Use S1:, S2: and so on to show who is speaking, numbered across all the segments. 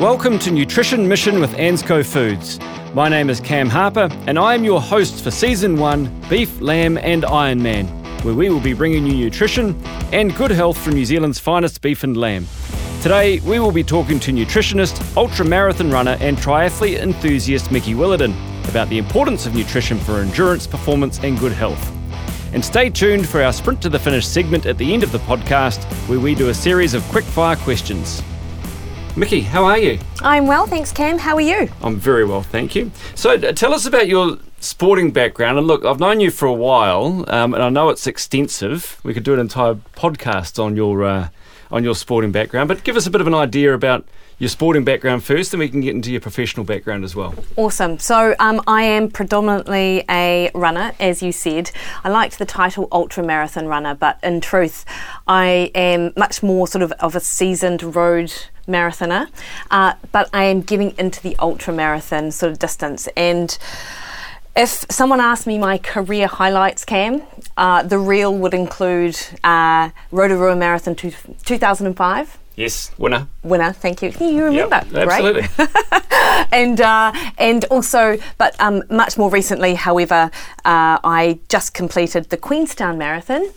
S1: Welcome to Nutrition Mission with Ansco Foods. My name is Cam Harper, and I am your host for Season 1 Beef, Lamb, and Ironman, where we will be bringing you nutrition and good health from New Zealand's finest beef and lamb. Today, we will be talking to nutritionist, ultra marathon runner, and triathlete enthusiast Mikki Williden about the importance of nutrition for endurance, performance, and good health. And stay tuned for our Sprint to the Finish segment at the end of the podcast, where we do a series of quick fire questions. Mikki, how are you?
S2: I'm well, thanks, Cam. How are you?
S1: I'm very well, thank you. So, uh, tell us about your sporting background. And look, I've known you for a while, um, and I know it's extensive. We could do an entire podcast on your uh, on your sporting background, but give us a bit of an idea about your sporting background first, then we can get into your professional background as well.
S2: Awesome. So um, I am predominantly a runner, as you said. I liked the title ultra marathon runner, but in truth, I am much more sort of of a seasoned road marathoner. Uh, but I am getting into the ultra marathon sort of distance and. If someone asked me my career highlights, Cam, uh, the real would include uh, Rotorua Marathon two, 2005.
S1: Yes, winner.
S2: Winner, thank you. You remember,
S1: yep, absolutely.
S2: and uh, and also, but um, much more recently, however, uh, I just completed the Queenstown Marathon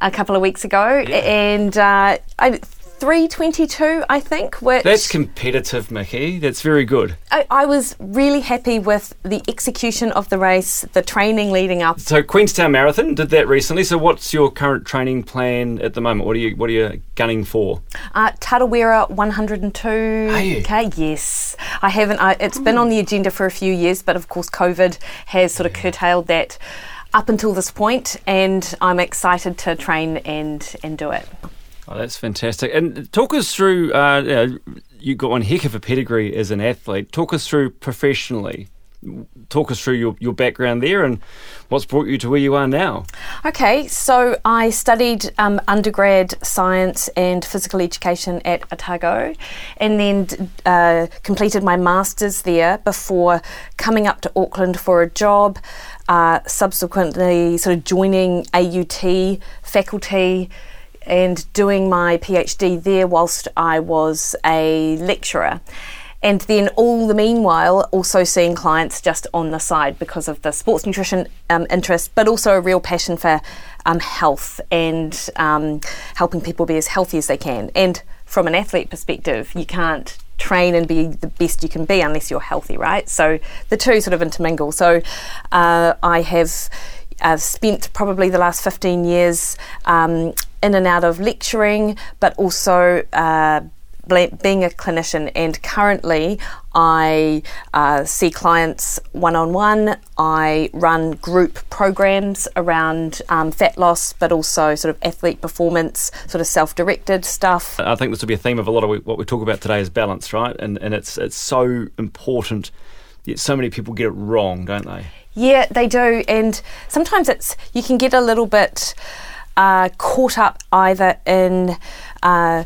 S2: a couple of weeks ago, yeah. and uh, I 322, I think. Which
S1: That's competitive, Mikki. That's very good.
S2: I, I, was really happy with the execution of the race, the training leading up.
S1: So Queenstown Marathon did that recently. So what's your current training plan at the moment? What are you What are you gunning for?
S2: Uh, Tarawera 102. Okay, yes. I haven't. I, it's been on the agenda for a few years, but of course COVID has sort of curtailed that up until this point, and I'm excited to train and and do it.
S1: Oh, that's fantastic. And talk us through, uh, you know, you've got one heck of a pedigree as an athlete. Talk us through professionally. Talk us through your, your background there and what's brought you to where you are now.
S2: Okay, so I studied um, undergrad science and physical education at Otago and then uh, completed my master's there before coming up to Auckland for a job, uh, subsequently, sort of joining AUT faculty and doing my PhD there whilst I was a lecturer. And then, all the meanwhile, also seeing clients just on the side because of the sports nutrition um, interest, but also a real passion for um, health and um, helping people be as healthy as they can. And from an athlete perspective, you can't train and be the best you can be unless you're healthy, right? So the two sort of intermingle. So uh, I have. I've spent probably the last 15 years um, in and out of lecturing, but also uh, being a clinician. And currently, I uh, see clients one on one. I run group programs around um, fat loss, but also sort of athlete performance, sort of self directed stuff.
S1: I think this will be a theme of a lot of what we talk about today is balance, right? And, and it's, it's so important. Yet so many people get it wrong, don't they?
S2: Yeah, they do. And sometimes it's you can get a little bit uh, caught up either in uh,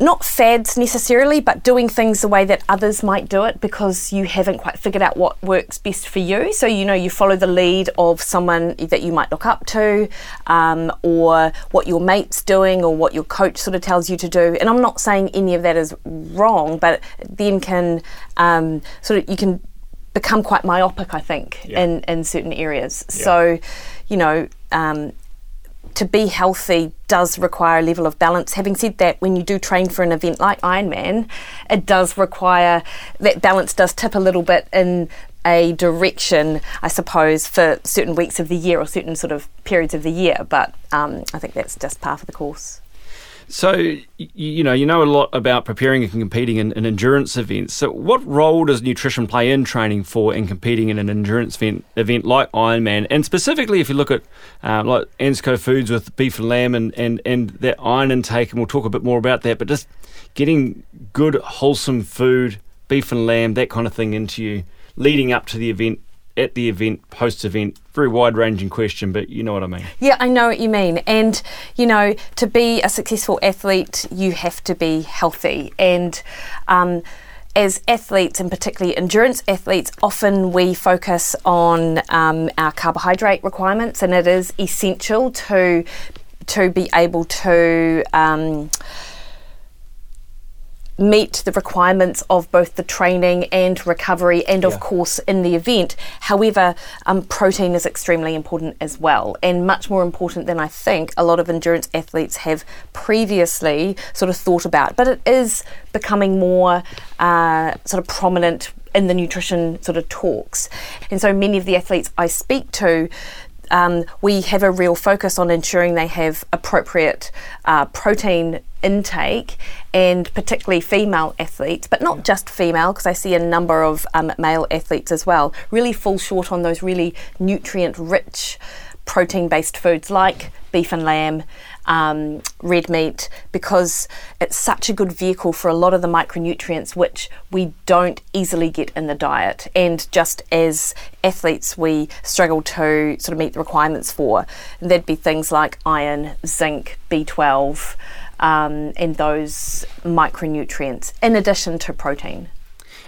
S2: not fads necessarily, but doing things the way that others might do it because you haven't quite figured out what works best for you. So, you know, you follow the lead of someone that you might look up to, um, or what your mate's doing, or what your coach sort of tells you to do. And I'm not saying any of that is wrong, but then can um, sort of, you can become quite myopic, I think, yeah. in, in certain areas. Yeah. So, you know, um, to be healthy does require a level of balance. Having said that, when you do train for an event like Ironman, it does require that balance does tip a little bit in a direction, I suppose, for certain weeks of the year or certain sort of periods of the year. But um, I think that's just part of the course.
S1: So, you know, you know a lot about preparing and competing in, in, endurance events. So, what role does nutrition play in training for and competing in an endurance event, event like Ironman? And specifically, if you look at uh, like Ansco Foods with beef and lamb and, and, and that iron intake, and we'll talk a bit more about that, but just getting good, wholesome food, beef and lamb, that kind of thing into you leading up to the event at the event, post event, very wide ranging question, but you know what I mean.
S2: Yeah, I know what you mean. And, you know, to be a successful athlete, you have to be healthy. And, um, as athletes, and particularly endurance athletes, often we focus on um, our carbohydrate requirements, and it is essential to to be able to um, meet the requirements of both the training and recovery, and of
S1: Yeah.
S2: course in the event. However, um, protein is extremely important as well, and much more important than I think a lot of endurance athletes have previously sort of thought about. But it is becoming more uh, sort of prominent in the nutrition sort of talks, and so many of the athletes I speak to um, we have a real focus on ensuring they have appropriate uh, protein intake and particularly female athletes, but not just female, because I see a number of um, male athletes as well, really fall short on those really nutrient rich protein based foods like beef and lamb, um, red meat, because it's such a good vehicle for a lot of the micronutrients which we don't easily get in the diet. And just as athletes, we struggle to sort of meet the requirements for. And that'd be things like iron, zinc, B12. Um, and those micronutrients, in addition to protein.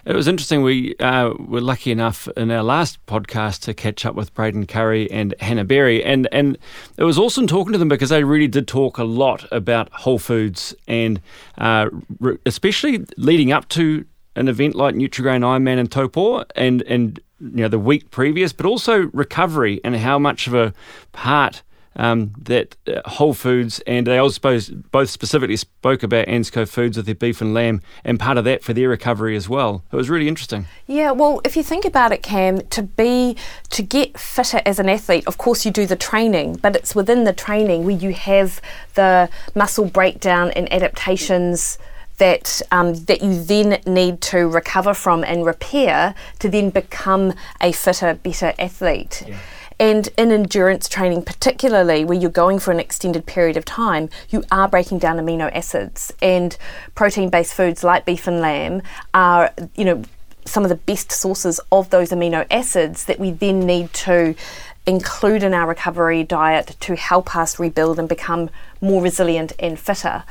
S1: It was interesting. We uh, were lucky enough in our last podcast to catch up with Braden Currie and Hannah Berry, and and it was awesome talking to them because they really did talk a lot about whole foods and uh, re- especially leading up to an event like Nutri-Grain Ironman and Taupō, and and you know the week previous, but also recovery and how much of a part um, that uh, Whole Foods and they also both specifically spoke about Ansco Foods with their beef and lamb and part of that for their recovery as well. It was really interesting.
S2: Yeah, well, if you think about it, Cam, to be to get fitter as an athlete, of course you do the training, but it's within the training where you have the muscle breakdown and adaptations that um, that you then need to recover from and repair to then become a fitter, better athlete.
S1: Yeah.
S2: And in endurance training, particularly where you're going for an extended period of time, you are breaking down amino acids. And protein based foods like beef and lamb are, you know, some of the best sources of those amino acids that we then need to include in our recovery diet to help us rebuild and become more resilient and fitter.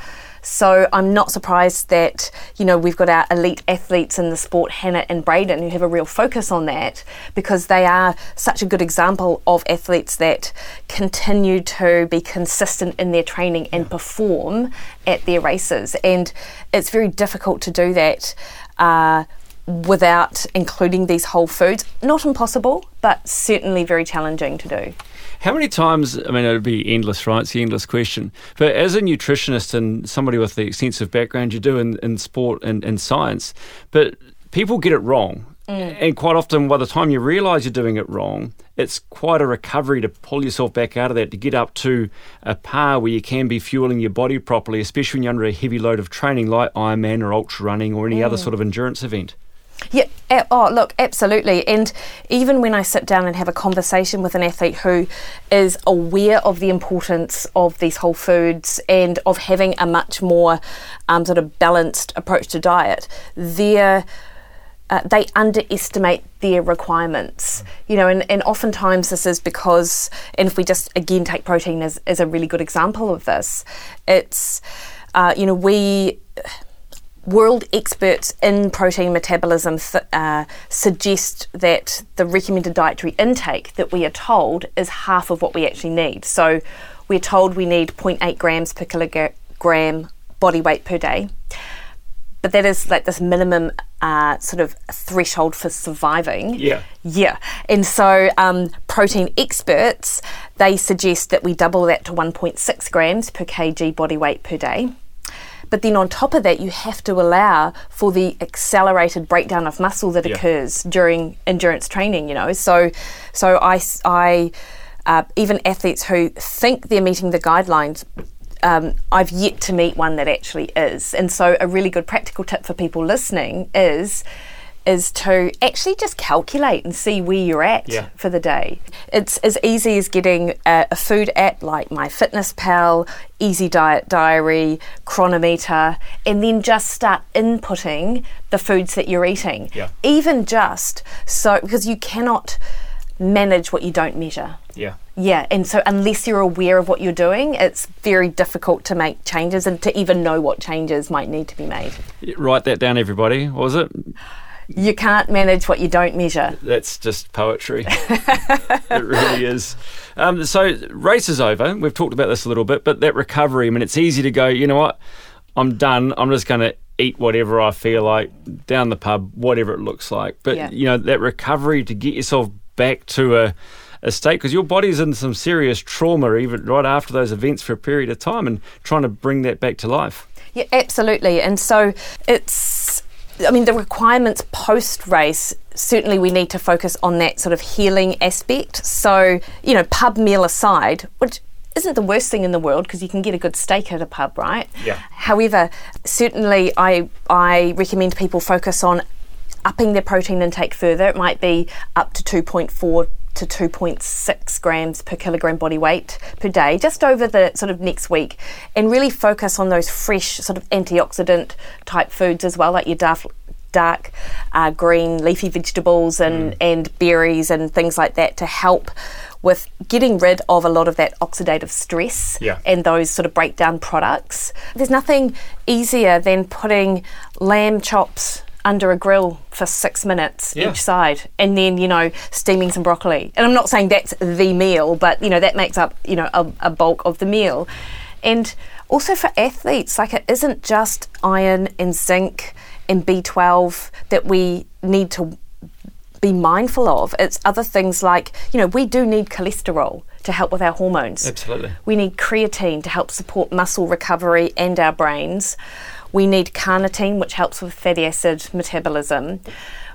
S2: So I'm not surprised that you know we've got our elite athletes in the sport, Hannah and Braden, who have a real focus on that because they are such a good example of athletes that continue to be consistent in their training and perform at their races. And it's very difficult to do that. Uh, without including these whole foods. Not impossible, but certainly very challenging to do.
S1: How many times, I mean, it would be endless, right? It's the endless question. But as a nutritionist and somebody with the extensive background you do in, in sport and, and science, but people get it wrong.
S2: Mm.
S1: And quite often, by the time you realise you're doing it wrong, it's quite a recovery to pull yourself back out of that to get up to a par where you can be fueling your body properly, especially when you're under a heavy load of training like Ironman or ultra running or any
S2: Mm.
S1: other sort of endurance event.
S2: Yeah. Oh, look, absolutely. And even when I sit down and have a conversation with an athlete who is aware of the importance of these whole foods and of having a much more um, sort of balanced approach to diet, they're uh, they underestimate their requirements, you know, and, and oftentimes this is because, and if we just again take protein as, as a really good example of this, it's, uh, you know, we world experts in protein metabolism th- uh, suggest that the recommended dietary intake that we are told is half of what we actually need. So we're told we need 0.8 grams per kilogram body weight per day. But that is like this minimum uh, sort of threshold for surviving.
S1: Yeah.
S2: Yeah. And so um, protein experts, they suggest that we double that to 1.6 grams per kg body weight per day. But then on top of that, you have to allow for the accelerated breakdown of muscle that
S1: Yeah.
S2: occurs during endurance training. You know, so so I I, uh, even athletes who think they're meeting the guidelines. Um, I've yet to meet one that actually is, and so a really good practical tip for people listening is is to actually just calculate and see where you're at
S1: Yeah.
S2: for the day. It's as easy as getting a, a food app like MyFitnessPal, Easy Diet Diary, Cronometer, and then just start inputting the foods that you're eating.
S1: Yeah.
S2: Even just so, because you cannot manage what you don't measure.
S1: Yeah.
S2: Yeah, and so unless you're aware of what you're doing, it's very difficult to make changes and to even know what changes might need to be made.
S1: Write that down, everybody. What was it?
S2: You can't manage what you don't measure.
S1: That's just poetry. it really is. Um, so, race is over. We've talked about this a little bit, but that recovery, I mean, it's easy to go, you know what? I'm done. I'm just going to eat whatever I feel like down the pub, whatever it looks like. But
S2: Yeah.
S1: you know that recovery to get yourself back to a a state because your body's in some serious trauma even right after those events for a period of time and trying to bring that back to life.
S2: Yeah, absolutely. And so it's, I mean, the requirements post race, certainly we need to focus on that sort of healing aspect. So, you know, pub meal aside, which isn't the worst thing in the world because you can get a good steak at a pub, right?
S1: Yeah.
S2: However, certainly I, I recommend people focus on upping their protein intake further. It might be up to 2.4 to 2.6 grams per kilogram body weight per day, just over the sort of next week, and really focus on those fresh, sort of antioxidant type foods as well, like your dark, dark uh, green leafy vegetables and, and berries and things like that to help with getting rid of a lot of that oxidative stress
S1: Yeah.
S2: and those sort of breakdown products. There's nothing easier than putting lamb chops under a grill for six minutes
S1: Yeah.
S2: each side and then you know steaming some broccoli and i'm not saying that's the meal but you know that makes up you know a, a bulk of the meal and also for athletes like it isn't just iron and zinc and b12 that we need to be mindful of it's other things like you know we do need cholesterol to help with our hormones
S1: Absolutely.
S2: we need creatine to help support muscle recovery and our brains. We need carnitine, which helps with fatty acid metabolism.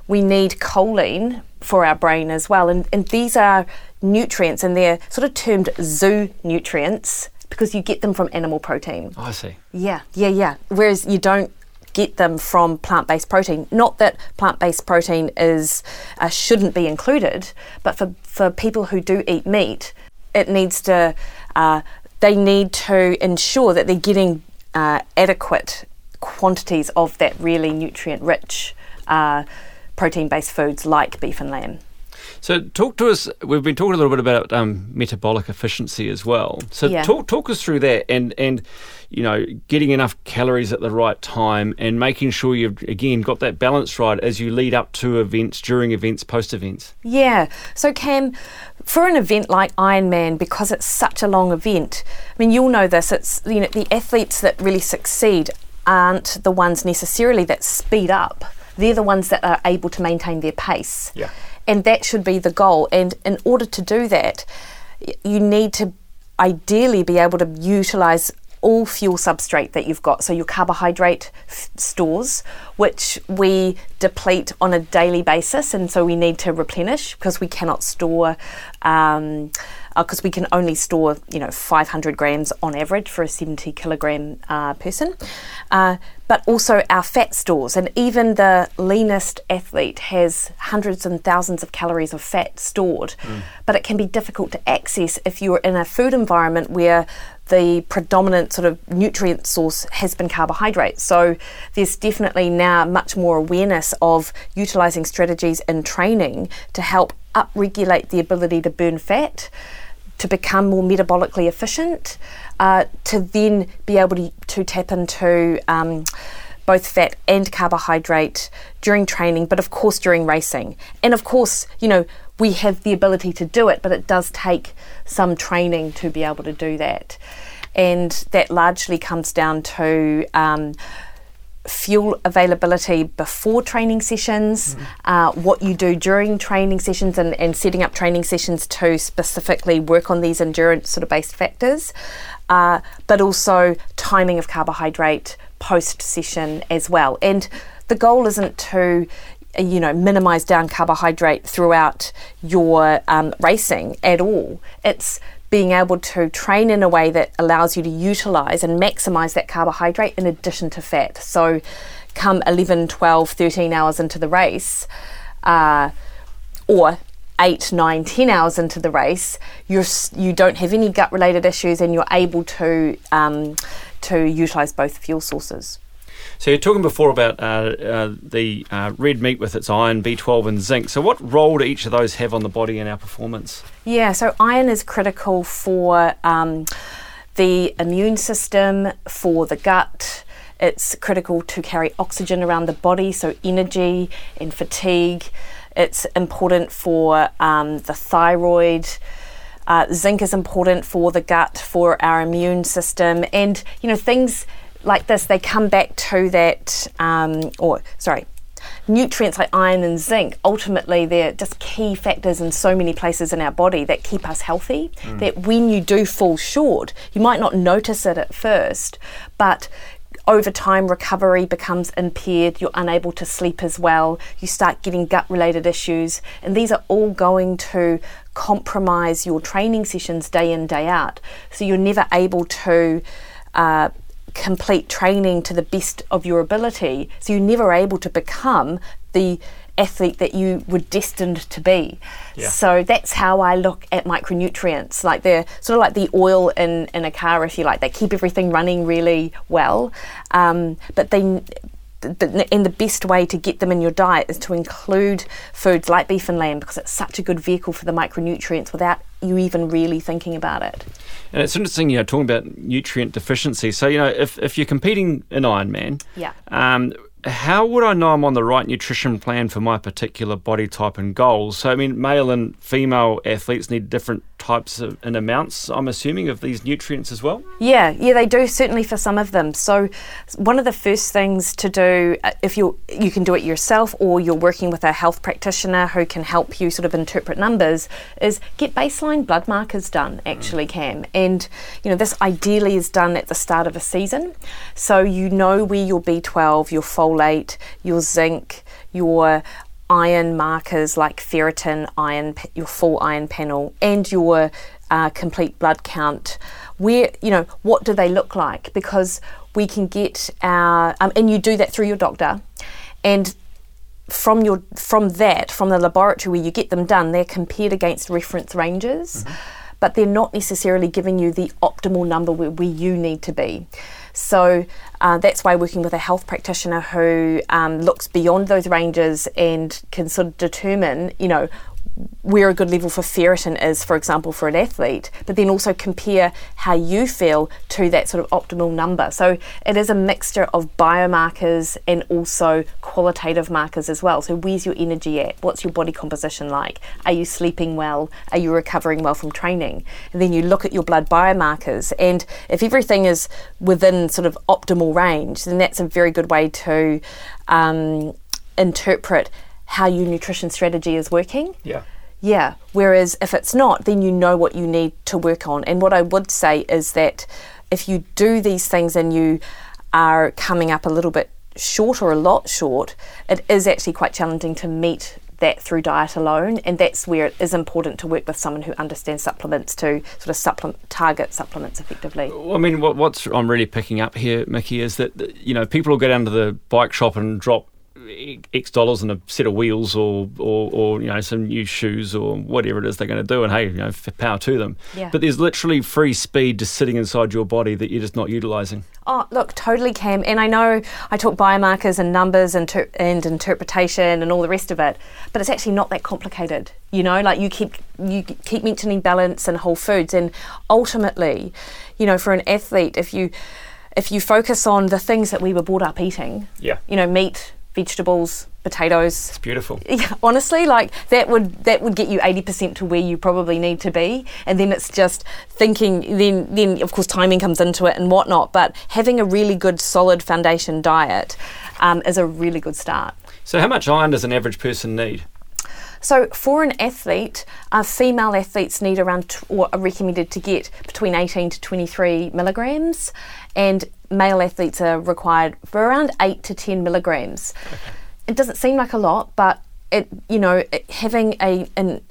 S2: We need choline for our brain as well. And, and these are nutrients, and they're sort of termed zoo nutrients because you get them from animal protein.
S1: I see.
S2: Yeah, yeah, yeah. Whereas you don't get them from plant-based protein. Not that plant-based protein is uh, shouldn't be included, but for for people who do eat meat, it needs to. Uh, they need to ensure that they're getting uh, adequate quantities of that really nutrient-rich uh, protein-based foods like beef and lamb.
S1: So talk to us. We've been talking a little bit about um, metabolic efficiency as well. So
S2: Yeah.
S1: talk talk us through that and and you know getting enough calories at the right time and making sure you've again got that balance right as you lead up to events, during events, post events.
S2: Yeah. So, Cam, for an event like Ironman, because it's such a long event, I mean, you'll know this. It's you know the athletes that really succeed aren't the ones necessarily that speed up. They're the ones that are able to maintain their pace.
S1: Yeah.
S2: And that should be the goal. And in order to do that, you need to ideally be able to utilize all fuel substrate that you've got. So your carbohydrate f- stores, which we deplete on a daily basis, and so we need to replenish because we cannot store. Um, because we can only store, you know, 500 grams on average for a 70 kilogram uh, person, uh, but also our fat stores. And even the leanest athlete has hundreds and thousands of calories of fat stored, but it can be difficult to access if you're in a food environment where the predominant sort of nutrient source has been carbohydrates. So there's definitely now much more awareness of utilizing strategies in training to help upregulate the ability to burn fat, to become more metabolically efficient, uh, to then be able to, to tap into um, both fat and carbohydrate during training, but of course during racing. And of course, you know, we have the ability to do it, but it does take some training to be able to do that. And that largely comes down to um, fuel availability before training sessions, uh, what you do during training sessions, and, and setting up training sessions to specifically work on these endurance sort of based factors, uh, but also timing of carbohydrate post session as well. And the goal isn't to you know minimize down carbohydrate throughout your um, racing at all. It's being able to train in a way that allows you to utilize and maximize that carbohydrate in addition to fat. So, come 11, 12, 13 hours into the race, uh, or eight, nine, 10 hours into the race, you're, you don't have any gut related issues and you're able to, um, to utilize both fuel sources.
S1: So you're talking before about uh, uh, the uh, red meat with its iron, B12, and zinc. So what role do each of those have on the body and our performance?
S2: Yeah, so iron is critical for um, the immune system, for the gut. It's critical to carry oxygen around the body, so energy and fatigue. It's important for um, the thyroid. Uh, zinc is important for the gut, for our immune system, and you know things like this, they come back to that, um, or sorry, nutrients like iron and zinc, ultimately they're just key factors in so many places in our body that keep us healthy. Mm. That when you do fall short, you might not notice it at first, but over time recovery becomes impaired, you're unable to sleep as well, you start getting gut related issues, and these are all going to compromise your training sessions day in, day out. So you're never able to uh, complete training to the best of your ability. So you're never able to become the athlete that you were destined to be. Yeah. So that's how I look at micronutrients. Like they're sort of like the oil in, in a car, if you like. They keep everything running really well. Um, but they and the best way to get them in your diet is to include foods like beef and lamb because it's such a good vehicle for the micronutrients without you even really thinking about it.
S1: And it's interesting, you know, talking about nutrient deficiency. So, you know, if, if you're competing in Ironman,
S2: yeah.
S1: Um, how would I know I'm on the right nutrition plan for my particular body type and goals? So, I mean, male and female athletes need different types of and amounts, I'm assuming, of these nutrients as well?
S2: Yeah, yeah, they do, certainly for some of them. So, one of the first things to do, uh, if you you can do it yourself or you're working with a health practitioner who can help you sort of interpret numbers, is get baseline blood markers done, actually, mm. Cam. And, you know, this ideally is done at the start of a season. So, you know where your B12, your folate, your zinc, your iron markers like ferritin, iron, your full iron panel, and your uh, complete blood count. Where you know what do they look like? Because we can get our um, and you do that through your doctor, and from your from that from the laboratory where you get them done, they're compared against reference ranges. Mm-hmm. But they're not necessarily giving you the optimal number where, where you need to be. So uh, that's why working with a health practitioner who um, looks beyond those ranges and can sort of determine, you know, where a good level for ferritin is, for example, for an athlete, but then also compare how you feel to that sort of optimal number. So it is a mixture of biomarkers and also qualitative markers as well. So where's your energy at? What's your body composition like? Are you sleeping well? Are you recovering well from training? And then you look at your blood biomarkers, and if everything is within sort of optimal range, then that's a very good way to um, interpret how your nutrition strategy is working.
S1: Yeah.
S2: Yeah. Whereas if it's not, then you know what you need to work on. And what I would say is that if you do these things and you are coming up a little bit short or a lot short, it is actually quite challenging to meet that through diet alone, and that's where it is important to work with someone who understands supplements to sort of supplement target supplements effectively.
S1: I mean, what, what's I'm really picking up here, Mikki, is that you know people will go down to the bike shop and drop X dollars and a set of wheels or, or, or, you know some new shoes or whatever it is they're going to do, and hey, you know, power to them.
S2: Yeah.
S1: But there's literally free speed just sitting inside your body that you're just not utilising.
S2: Oh, look, totally, Cam. And I know I talk biomarkers and numbers and, ter- and interpretation and all the rest of it, but it's actually not that complicated. You know, like you keep you keep mentioning balance and whole foods, and ultimately, you know, for an athlete, if you if you focus on the things that we were brought up eating,
S1: yeah,
S2: you know, meat, vegetables, potatoes.
S1: It's beautiful.
S2: Yeah, honestly, like that would that would get you eighty percent to where you probably need to be, and then it's just thinking. Then then of course timing comes into it and whatnot. But having a really good solid foundation diet um, is a really good start.
S1: So how much iron does an average person need?
S2: So, for an athlete, uh, female athletes need around, t- or are recommended to get between 18 to 23 milligrams, and male athletes are required for around 8 to 10 milligrams. Okay. It doesn't seem like a lot, but it, you know, it, having a an,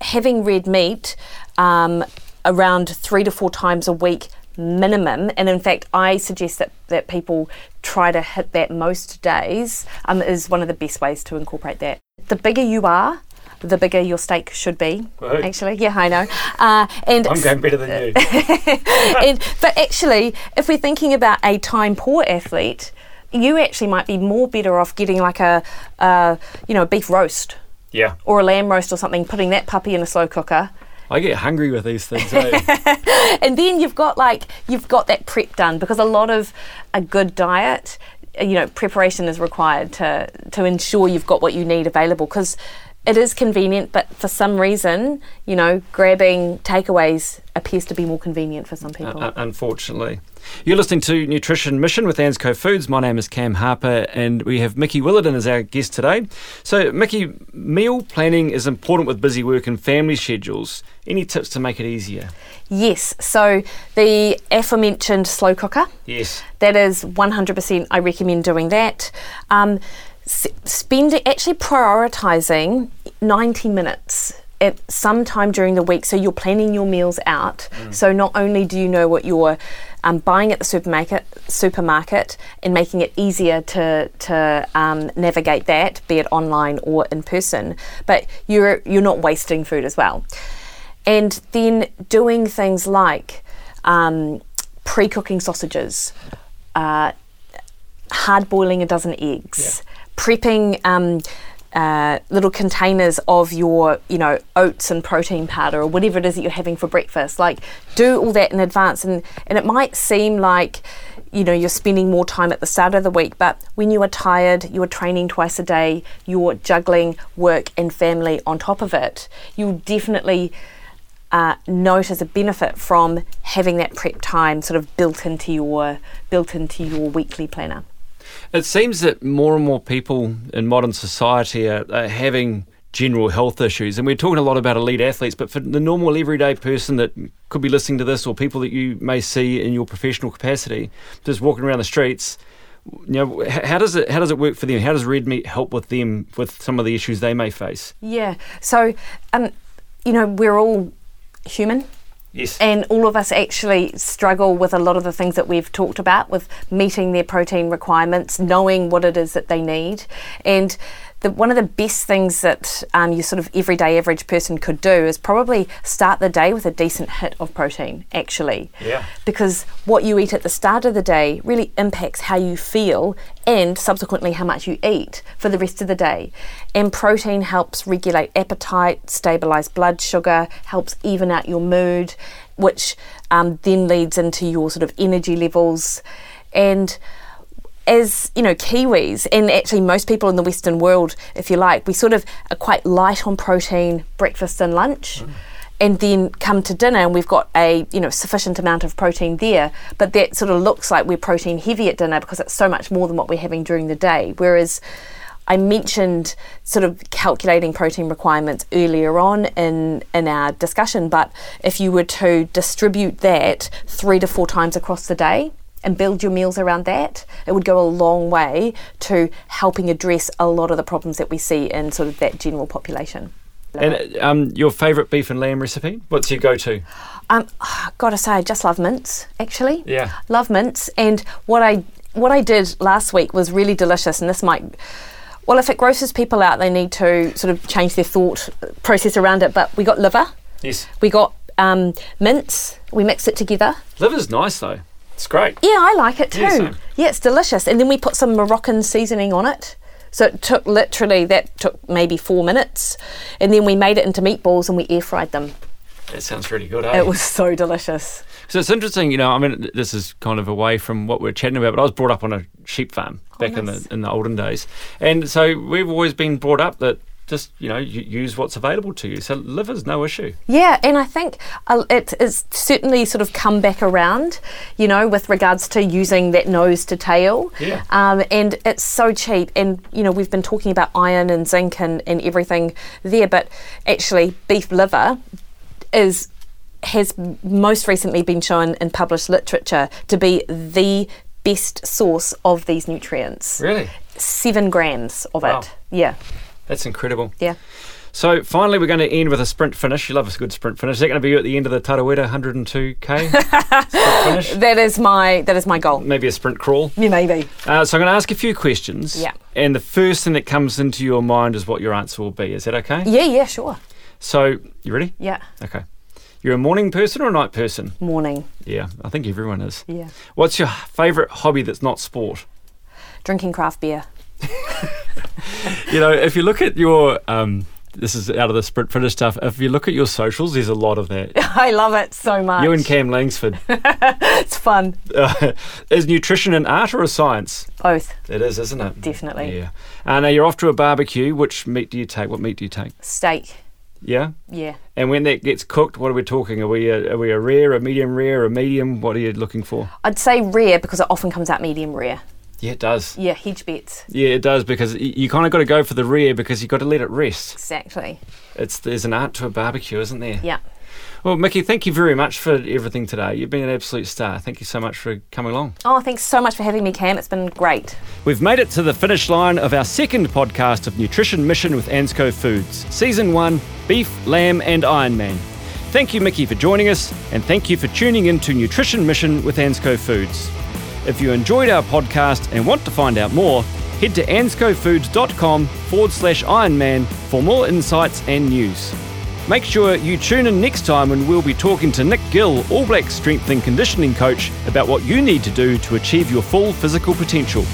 S2: having red meat um, around three to four times a week minimum. And in fact, I suggest that, that people try to hit that most days um, is one of the best ways to incorporate that. The bigger you are, the bigger your steak should be.
S1: Right.
S2: Actually, yeah, I know. Uh, and
S1: I'm going better than you.
S2: and, but actually, if we're thinking about a time poor athlete, you actually might be more better off getting like a, a you know, beef roast.
S1: Yeah.
S2: Or a lamb roast or something, putting that puppy in a slow cooker.
S1: I get hungry with these things. Eh?
S2: and then you've got like you've got that prep done because a lot of a good diet, you know, preparation is required to to ensure you've got what you need available because it is convenient, but for some reason, you know, grabbing takeaways appears to be more convenient for some people.
S1: Uh, unfortunately. You're listening to Nutrition Mission with Ansco Foods. My name is Cam Harper, and we have Mikki Williden as our guest today. So, Mikki, meal planning is important with busy work and family schedules. Any tips to make it easier?
S2: Yes. So, the aforementioned slow cooker.
S1: Yes.
S2: That is 100%. I recommend doing that. Um, spending actually prioritizing 90 minutes at some time during the week so you're planning your meals out. Mm. so not only do you know what you're um, buying at the supermarket supermarket and making it easier to to um, navigate that be it online or in person but you're you're not wasting food as well. And then doing things like um, pre-cooking sausages uh, hard boiling a dozen eggs yeah prepping um, uh, little containers of your, you know, oats and protein powder or whatever it is that you're having for breakfast. Like, do all that in advance. And, and it might seem like, you know, you're spending more time at the start of the week, but when you are tired, you are training twice a day, you're juggling work and family on top of it, you'll definitely uh, note as a benefit from having that prep time sort of built into your built into your weekly planner.
S1: It seems that more and more people in modern society are, are having general health issues. And we're talking a lot about elite athletes, but for the normal everyday person that could be listening to this or people that you may see in your professional capacity, just walking around the streets, you know, how does it how does it work for them? How does red meat help with them with some of the issues they may face?
S2: Yeah. So, um, you know, we're all human.
S1: Yes.
S2: And all of us actually struggle with a lot of the things that we've talked about with meeting their protein requirements, knowing what it is that they need. And the, one of the best things that um, your sort of everyday average person could do is probably start the day with a decent hit of protein, actually.
S1: Yeah.
S2: Because what you eat at the start of the day really impacts how you feel and subsequently how much you eat for the rest of the day. And protein helps regulate appetite, stabilize blood sugar, helps even out your mood, which um, then leads into your sort of energy levels. And as you know, Kiwis and actually most people in the Western world, if you like, we sort of are quite light on protein breakfast and lunch. Mm. And then come to dinner, and we've got a you know sufficient amount of protein there, but that sort of looks like we're protein heavy at dinner because it's so much more than what we're having during the day. Whereas I mentioned sort of calculating protein requirements earlier on in, in our discussion, but if you were to distribute that three to four times across the day, and build your meals around that, it would go a long way to helping address a lot of the problems that we see in sort of that general population.
S1: And um, your favourite beef and lamb recipe? What's your go-to?
S2: Um, gotta say, I just love mince. Actually,
S1: yeah,
S2: love mince. And what I what I did last week was really delicious. And this might, well, if it grosses people out, they need to sort of change their thought process around it. But we got liver.
S1: Yes.
S2: We got um, mince. We mixed it together.
S1: Liver's nice though. It's great.
S2: Yeah, I like it too. Yeah, yeah, it's delicious. And then we put some Moroccan seasoning on it. So it took literally that took maybe four minutes, and then we made it into meatballs and we air fried them.
S1: That sounds really good. Eh?
S2: It was so delicious.
S1: So it's interesting, you know. I mean, this is kind of away from what we're chatting about, but I was brought up on a sheep farm oh, back oh, nice. in the in the olden days, and so we've always been brought up that just you know use what's available to you. So liver's no issue.
S2: Yeah, and I think uh, it is certainly sort of come back around, you know, with regards to using that nose to tail.
S1: Yeah.
S2: Um, and it's so cheap, and you know we've been talking about iron and zinc and, and everything there, but actually beef liver is has most recently been shown in published literature to be the best source of these nutrients.
S1: Really?
S2: Seven grams of wow. it. Yeah.
S1: That's incredible.
S2: Yeah.
S1: So finally, we're going to end with a sprint finish. You love a good sprint finish. Is that going to be you at the end of the Tarawera 102k finish?
S2: That is my that is my goal.
S1: Maybe a sprint crawl.
S2: Yeah, maybe.
S1: Uh, so I'm going to ask a few questions.
S2: Yeah.
S1: And the first thing that comes into your mind is what your answer will be. Is that okay?
S2: Yeah, yeah, sure.
S1: So you ready?
S2: Yeah.
S1: Okay. You're a morning person or a night person?
S2: Morning.
S1: Yeah, I think everyone is.
S2: Yeah.
S1: What's your favourite hobby that's not sport?
S2: Drinking craft beer.
S1: you know, if you look at your um, this is out of the sprint fitter stuff. If you look at your socials, there's a lot of that.
S2: I love it so much.
S1: You and Cam Langsford.
S2: it's fun.
S1: Uh, is nutrition an art or a science?
S2: Both.
S1: It is, isn't it?
S2: Definitely.
S1: Yeah. And uh, you're off to a barbecue. Which meat do you take? What meat do you take?
S2: Steak.
S1: Yeah.
S2: Yeah.
S1: And when that gets cooked, what are we talking? Are we a, are we a rare, a medium rare, a medium? What are you looking for?
S2: I'd say rare because it often comes out medium rare.
S1: Yeah, it does.
S2: Yeah, hedge bets.
S1: Yeah, it does because you kind of got to go for the rare because you got to let it rest.
S2: Exactly.
S1: It's there's an art to a barbecue, isn't there?
S2: Yeah.
S1: Well, Mikki, thank you very much for everything today. You've been an absolute star. Thank you so much for coming along.
S2: Oh, thanks so much for having me, Cam. It's been great.
S1: We've made it to the finish line of our second podcast of Nutrition Mission with Ansco Foods, Season 1 Beef, Lamb, and Ironman. Thank you, Mikki, for joining us, and thank you for tuning in to Nutrition Mission with Ansco Foods. If you enjoyed our podcast and want to find out more, head to anscofoods.com forward slash Ironman for more insights and news. Make sure you tune in next time when we'll be talking to Nick Gill, All Black strength and conditioning coach, about what you need to do to achieve your full physical potential.